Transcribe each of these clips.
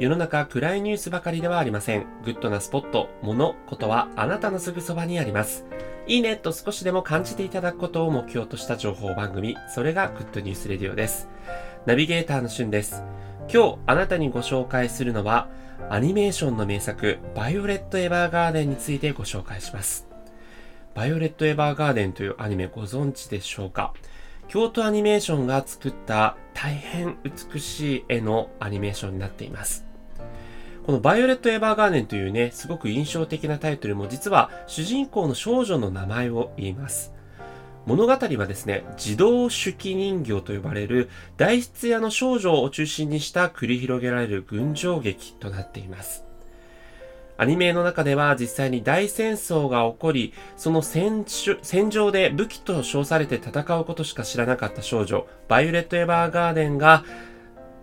世の中暗いニュースばかりではありません。グッドなスポット、物、ことはあなたのすぐそばにあります。いいねと少しでも感じていただくことを目標とした情報番組、それが Good News Radio です。ナビゲーターのしゅんです。今日あなたにご紹介するのは、アニメーションの名作、バイオレット・エヴァーガーデンについてご紹介します。バイオレット・エヴァーガーデンというアニメご存知でしょうか？京都アニメーションが作った大変美しい絵のアニメーションになっています。このバイオレット・エヴァーガーデンというね、すごく印象的なタイトルも実は主人公の少女の名前を言います。物語はですね、自動手記人形と呼ばれる大筆屋の少女を中心にした繰り広げられる群青劇となっています。アニメの中では実際に大戦争が起こり、その戦場で武器と称されて戦うことしか知らなかった少女、バイオレット・エヴァーガーデンが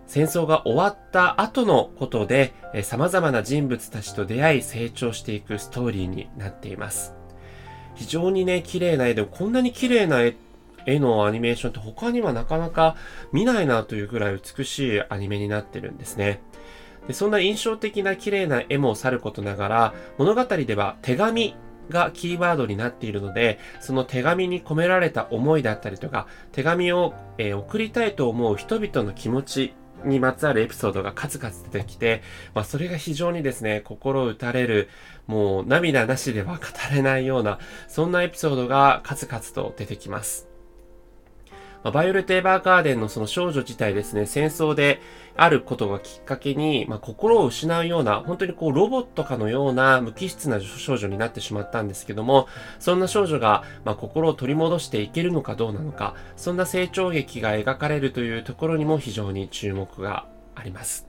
戦争が終わった後のことで、え様々な人物たちと出会い成長していくストーリーになっています。非常にね、綺麗な絵で、こんなに綺麗な絵のアニメーションって他にはなかなか見ないなというぐらい美しいアニメになってるんですね。でそんな印象的な綺麗な絵もさることながら、物語では手紙がキーワードになっているので、その手紙に込められた思いだったりとか、手紙を、えー、送りたいと思う人々の気持ちにまつわるエピソードが数々出てきて、まあそれが非常にですね、心打たれる、もう涙なしでは語れないような、そんなエピソードが数々と出てきます。まあ、バイオレット・エヴァーガーデンのその少女自体ですね、戦争であることがきっかけに、まあ、心を失うような、本当にこうロボットかのような無機質な少女になってしまったんですけども、そんな少女が、まあ、心を取り戻していけるのかどうなのか、そんな成長劇が描かれるというところにも非常に注目があります。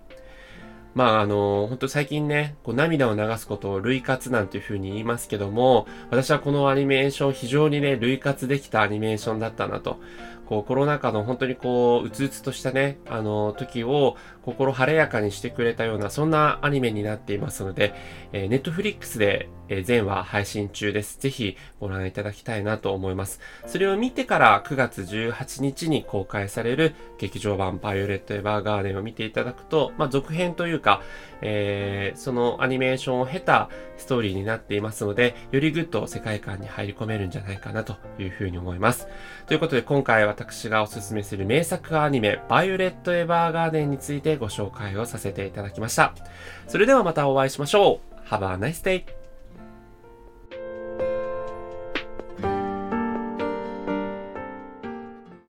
まああの、本当最近ね、こう涙を流すことを類活なんていう風に言いますけども、私はこのアニメーション非常にね、類活できたアニメーションだったなと。こうコロナ禍の本当にこう、うつうつとしたね、あの、時を心晴れやかにしてくれたような、そんなアニメになっていますので、ネットフリックスで、全話配信中です。ぜひご覧いただきたいなと思います。それを見てから9月18日に公開される劇場版バイオレット・エヴァーガーデンを見ていただくと、まあ、続編というか、えー、そのアニメーションを経たストーリーになっていますので、よりぐっと世界観に入り込めるんじゃないかなというふうに思います。ということで今回私がおすすめする名作アニメ、バイオレット・エヴァーガーデンについてご紹介をさせていただきました。それではまたお会いしましょう。Have a nice day!